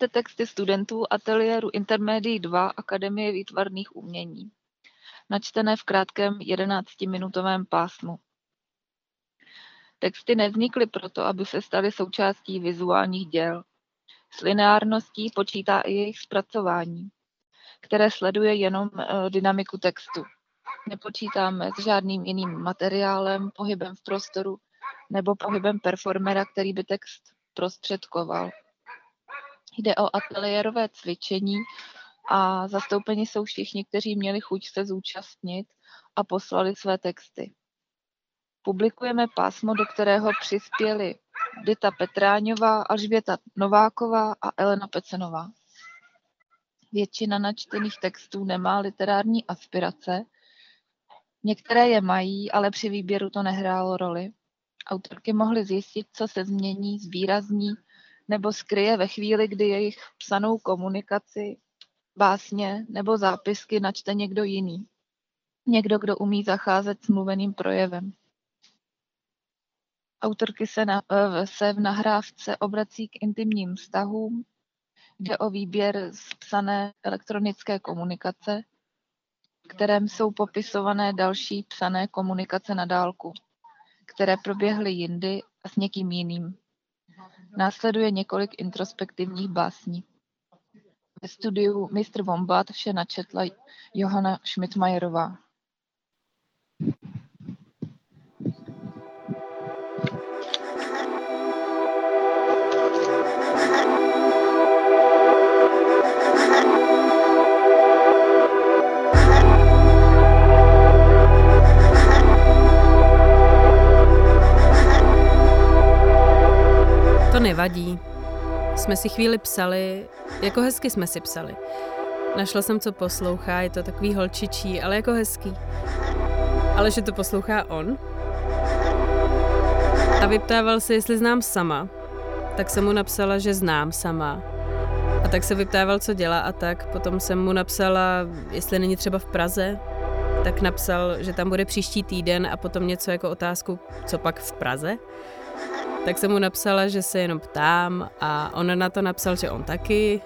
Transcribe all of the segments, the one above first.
Uslyšíte texty studentů ateliéru Intermedii 2 Akademie výtvarných umění, načtené v krátkém 11-minutovém pásmu. Texty nevznikly proto, aby se staly součástí vizuálních děl. S lineárností počítá i jejich zpracování, které sleduje jenom eh, dynamiku textu. Nepočítáme s žádným jiným materiálem, pohybem v prostoru nebo pohybem performera, který by text prostředkoval. Jde o ateliérové cvičení a zastoupeni jsou všichni, kteří měli chuť se zúčastnit a poslali své texty. Publikujeme pásmo, do kterého přispěli Dita Petráňová, Alžběta Nováková a Elena Pecenová. Většina načtených textů nemá literární aspirace, některé je mají, ale při výběru to nehrálo roli. Autorky mohly zjistit, co se změní, zvýrazní nebo skryje ve chvíli, kdy jejich psanou komunikaci, básně nebo zápisky načte někdo jiný. Někdo, kdo umí zacházet s mluveným projevem. Autorky se, na, eh, se v nahrávce obrací k intimním vztahům, jde o výběr z psané elektronické komunikace, kterém jsou popisované další psané komunikace na dálku, které proběhly jindy a s někým jiným. Následuje několik introspektivních básní. Ve studiu Mr. Wombat vše načetla Johana Schmidtmajerová. Jsme si chvíli psali, jako hezky jsme si psali. Našla jsem, co poslouchá, je to takový holčičí, ale jako hezký. Ale že to poslouchá on? A vyptával se, jestli znám sama. Tak jsem mu napsala, že znám sama. A tak se vyptával, co dělá a tak. Potom jsem mu napsala, jestli není třeba v Praze. Tak napsal, že tam bude příští týden a potom něco jako otázku, co pak v Praze. Tak jsem mu napsala, že se jenom ptám a on na to napsal, že on taky,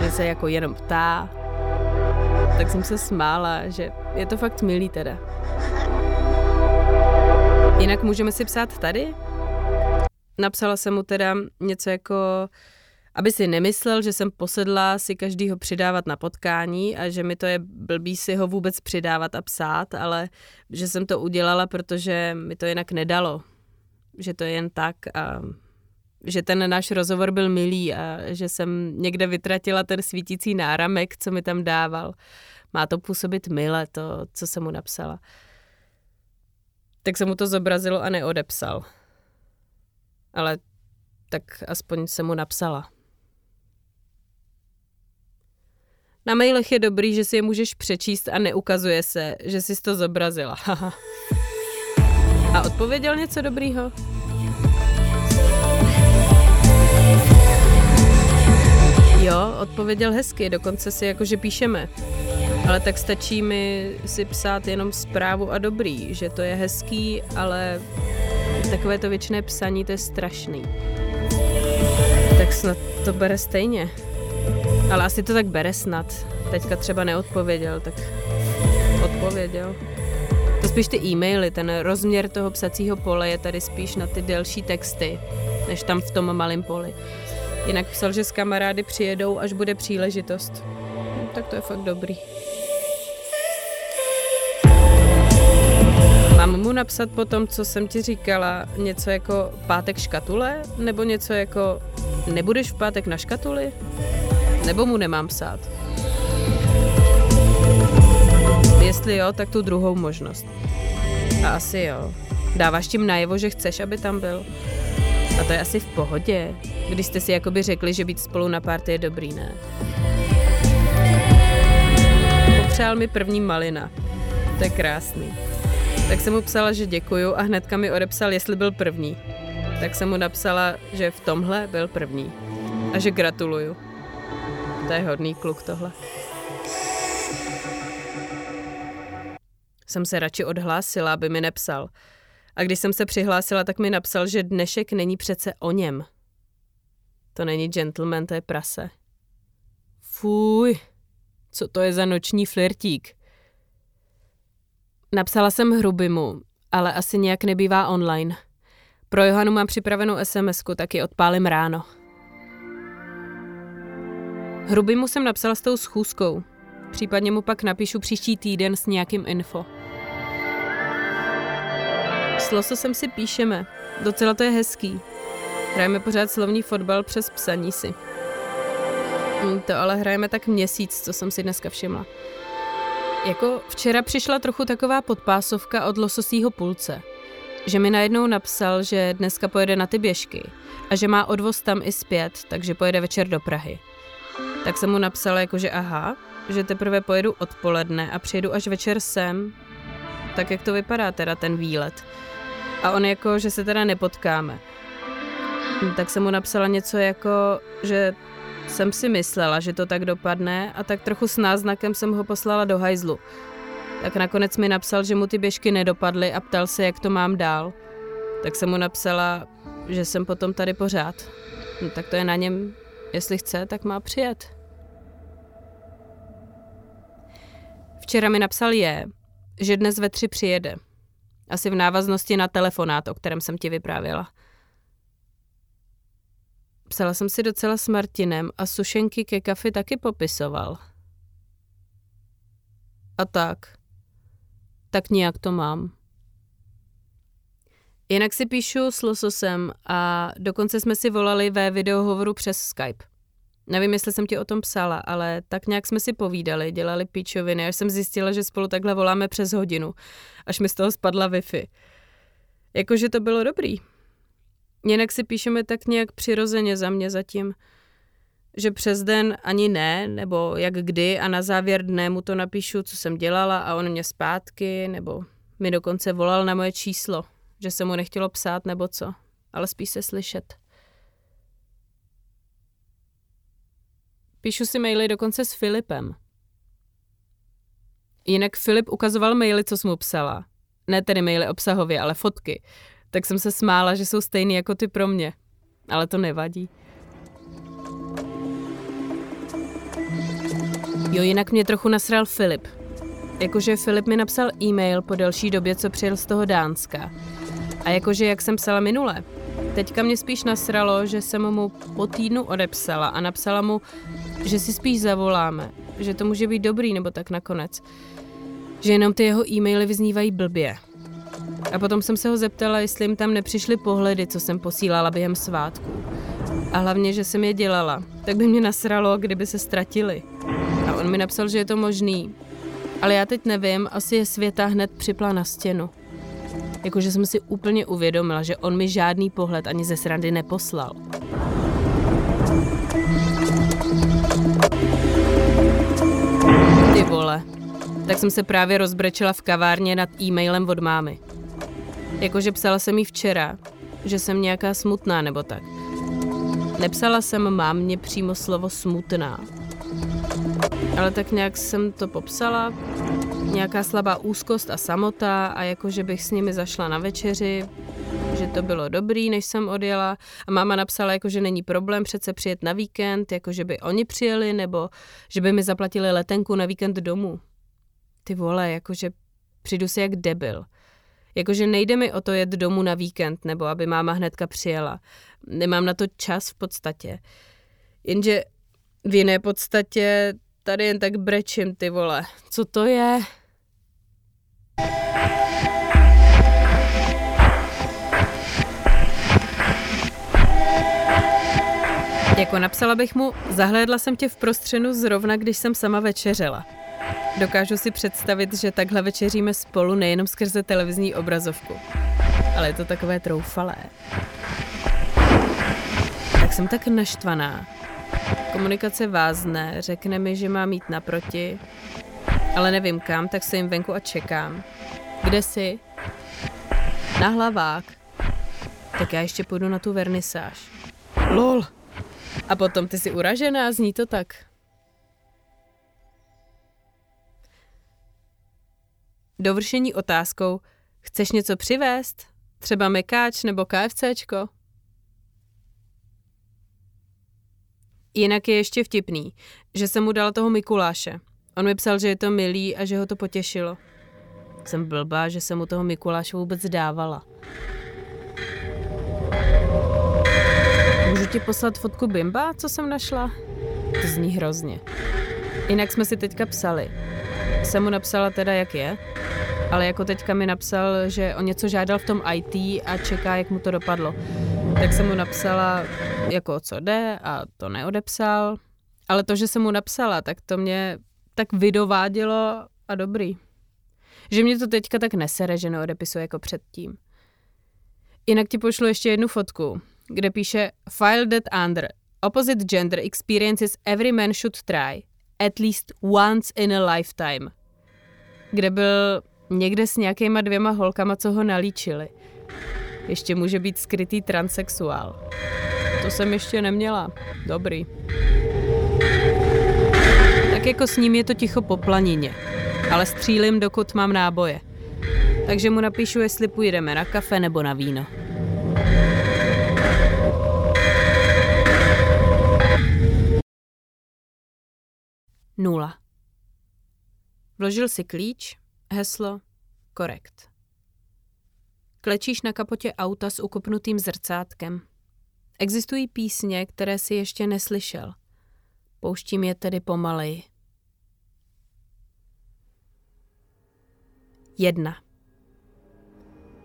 že se jako jenom ptá. Tak jsem se smála, že je to fakt milý teda. Jinak můžeme si psát tady? Napsala jsem mu teda něco jako, aby si nemyslel, že jsem posedla si každýho přidávat na potkání a že mi to je blbý si ho vůbec přidávat a psát, ale že jsem to udělala, protože mi to jinak nedalo že to je jen tak a že ten náš rozhovor byl milý a že jsem někde vytratila ten svítící náramek, co mi tam dával. Má to působit mile, to, co jsem mu napsala. Tak se mu to zobrazilo a neodepsal. Ale tak aspoň jsem mu napsala. Na mailech je dobrý, že si je můžeš přečíst a neukazuje se, že jsi to zobrazila. A odpověděl něco dobrýho? Jo, odpověděl hezky, dokonce si jakože píšeme. Ale tak stačí mi si psát jenom zprávu a dobrý, že to je hezký, ale takové to věčné psaní, to je strašný. Tak snad to bere stejně. Ale asi to tak bere snad. Teďka třeba neodpověděl, tak odpověděl. Spíš ty e-maily, ten rozměr toho psacího pole je tady spíš na ty delší texty, než tam v tom malém poli. Jinak psal, že s kamarády přijedou, až bude příležitost. No, tak to je fakt dobrý. Mám mu napsat po tom, co jsem ti říkala, něco jako pátek škatule? Nebo něco jako nebudeš v pátek na škatuli? Nebo mu nemám psát? Jestli jo, tak tu druhou možnost. A asi jo. Dáváš tím najevo, že chceš, aby tam byl? A to je asi v pohodě, když jste si jakoby řekli, že být spolu na párty je dobrý, ne? Popřál mi první malina. To je krásný. Tak jsem mu psala, že děkuju a hnedka mi odepsal, jestli byl první. Tak jsem mu napsala, že v tomhle byl první. A že gratuluju. To je hodný kluk tohle. Jsem se radši odhlásila, aby mi nepsal. A když jsem se přihlásila, tak mi napsal, že dnešek není přece o něm. To není gentleman, to je prase. Fuj, co to je za noční flirtík? Napsala jsem Hrubimu, ale asi nějak nebývá online. Pro Johanu mám připravenou sms tak ji odpálím ráno. Hrubimu jsem napsala s tou schůzkou. Případně mu pak napíšu příští týden s nějakým info. S Lososem si píšeme. Docela to je hezký. Hrajeme pořád slovní fotbal přes psaní si. Hm, to ale hrajeme tak měsíc, co jsem si dneska všimla. Jako včera přišla trochu taková podpásovka od lososího pulce. Že mi najednou napsal, že dneska pojede na ty běžky a že má odvoz tam i zpět, takže pojede večer do Prahy. Tak jsem mu napsala jako, že aha, že teprve pojedu odpoledne a přijedu až večer sem. Tak jak to vypadá teda ten výlet. A on jako, že se teda nepotkáme. Tak jsem mu napsala něco jako, že jsem si myslela, že to tak dopadne a tak trochu s náznakem jsem ho poslala do hajzlu. Tak nakonec mi napsal, že mu ty běžky nedopadly a ptal se, jak to mám dál. Tak jsem mu napsala, že jsem potom tady pořád. No, tak to je na něm, jestli chce, tak má přijet. Včera mi napsal je, že dnes ve tři přijede. Asi v návaznosti na telefonát, o kterém jsem ti vyprávěla. Psala jsem si docela s Martinem a sušenky ke kafi taky popisoval. A tak. Tak nějak to mám. Jinak si píšu s Lososem a dokonce jsme si volali ve videohovoru přes Skype. Nevím, jestli jsem ti o tom psala, ale tak nějak jsme si povídali, dělali píčoviny, až jsem zjistila, že spolu takhle voláme přes hodinu, až mi z toho spadla Wi-Fi. Jakože to bylo dobrý. Jinak si píšeme tak nějak přirozeně za mě zatím. Že přes den ani ne, nebo jak kdy a na závěr dne mu to napíšu, co jsem dělala a on mě zpátky, nebo mi dokonce volal na moje číslo, že se mu nechtělo psát nebo co, ale spíš se slyšet. Píšu si maily dokonce s Filipem. Jinak Filip ukazoval maily, co jsem mu psala. Ne tedy maily obsahově, ale fotky tak jsem se smála, že jsou stejný jako ty pro mě. Ale to nevadí. Jo, jinak mě trochu nasral Filip. Jakože Filip mi napsal e-mail po delší době, co přijel z toho Dánska. A jakože, jak jsem psala minule, teďka mě spíš nasralo, že jsem mu po týdnu odepsala a napsala mu, že si spíš zavoláme, že to může být dobrý nebo tak nakonec. Že jenom ty jeho e-maily vyznívají blbě. A potom jsem se ho zeptala, jestli jim tam nepřišly pohledy, co jsem posílala během svátku. A hlavně, že jsem je dělala. Tak by mě nasralo, kdyby se ztratili. A on mi napsal, že je to možný. Ale já teď nevím, asi je světa hned připla na stěnu. Jakože jsem si úplně uvědomila, že on mi žádný pohled ani ze srandy neposlal. Ty vole. Tak jsem se právě rozbrečela v kavárně nad e-mailem od mámy. Jakože psala jsem jí včera, že jsem nějaká smutná nebo tak. Nepsala jsem mámě přímo slovo smutná. Ale tak nějak jsem to popsala, nějaká slabá úzkost a samota a jakože bych s nimi zašla na večeři, že to bylo dobrý, než jsem odjela a máma napsala, jako, že není problém přece přijet na víkend, jako že by oni přijeli nebo že by mi zaplatili letenku na víkend domů. Ty vole, jakože přijdu si jak debil. Jakože nejde mi o to jet domů na víkend, nebo aby máma hnedka přijela. Nemám na to čas v podstatě. Jenže v jiné podstatě tady jen tak brečím, ty vole. Co to je? Jako napsala bych mu, zahlédla jsem tě v prostřenu zrovna, když jsem sama večeřela. Dokážu si představit, že takhle večeříme spolu nejenom skrze televizní obrazovku. Ale je to takové troufalé. Tak jsem tak naštvaná. Komunikace vázne, řekne mi, že má mít naproti, ale nevím kam, tak se jim venku a čekám. Kde jsi? Na hlavák. Tak já ještě půjdu na tu vernisáž. Lol. A potom ty jsi uražená, zní to tak. Dovršení otázkou, chceš něco přivést? Třeba mekáč nebo KFCčko? Jinak je ještě vtipný, že jsem mu dala toho Mikuláše. On mi psal, že je to milý a že ho to potěšilo. Jsem blbá, že jsem mu toho Mikuláše vůbec dávala. Můžu ti poslat fotku Bimba, co jsem našla? To zní hrozně. Jinak jsme si teďka psali. Jsem mu napsala teda, jak je, ale jako teďka mi napsal, že o něco žádal v tom IT a čeká, jak mu to dopadlo. Tak jsem mu napsala, jako co jde a to neodepsal. Ale to, že jsem mu napsala, tak to mě tak vydovádělo a dobrý. Že mě to teďka tak nesere, že neodepisuje jako předtím. Jinak ti pošlu ještě jednu fotku, kde píše File that under opposite gender experiences every man should try at least once in a lifetime. Kde byl někde s nějakýma dvěma holkama, co ho nalíčili. Ještě může být skrytý transexuál. To jsem ještě neměla. Dobrý. Tak jako s ním je to ticho po planině. Ale střílim, dokud mám náboje. Takže mu napíšu, jestli půjdeme na kafe nebo na víno. Nula. Vložil si klíč, heslo, korekt. Klečíš na kapotě auta s ukopnutým zrcátkem. Existují písně, které si ještě neslyšel. Pouštím je tedy pomaleji. Jedna.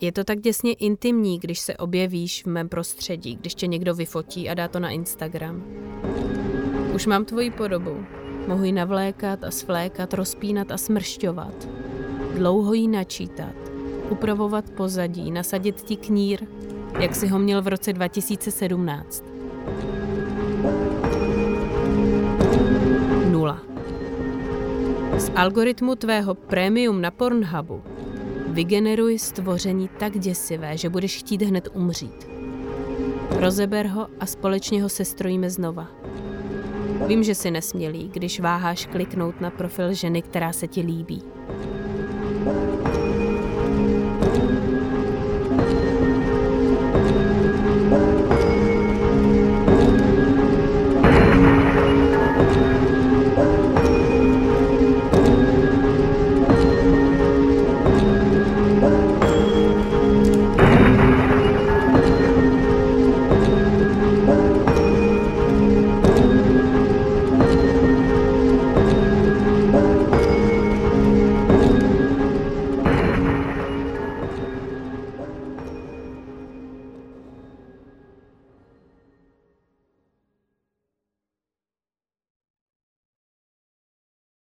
Je to tak děsně intimní, když se objevíš v mém prostředí, když tě někdo vyfotí a dá to na Instagram. Už mám tvoji podobu. Mohu ji navlékat a svlékat, rozpínat a smršťovat. Dlouho ji načítat, upravovat pozadí, nasadit ti knír, jak si ho měl v roce 2017. Nula. Z algoritmu tvého prémium na Pornhubu vygeneruj stvoření tak děsivé, že budeš chtít hned umřít. Rozeber ho a společně ho sestrojíme znova. Vím, že si nesmělý, když váháš kliknout na profil ženy, která se ti líbí.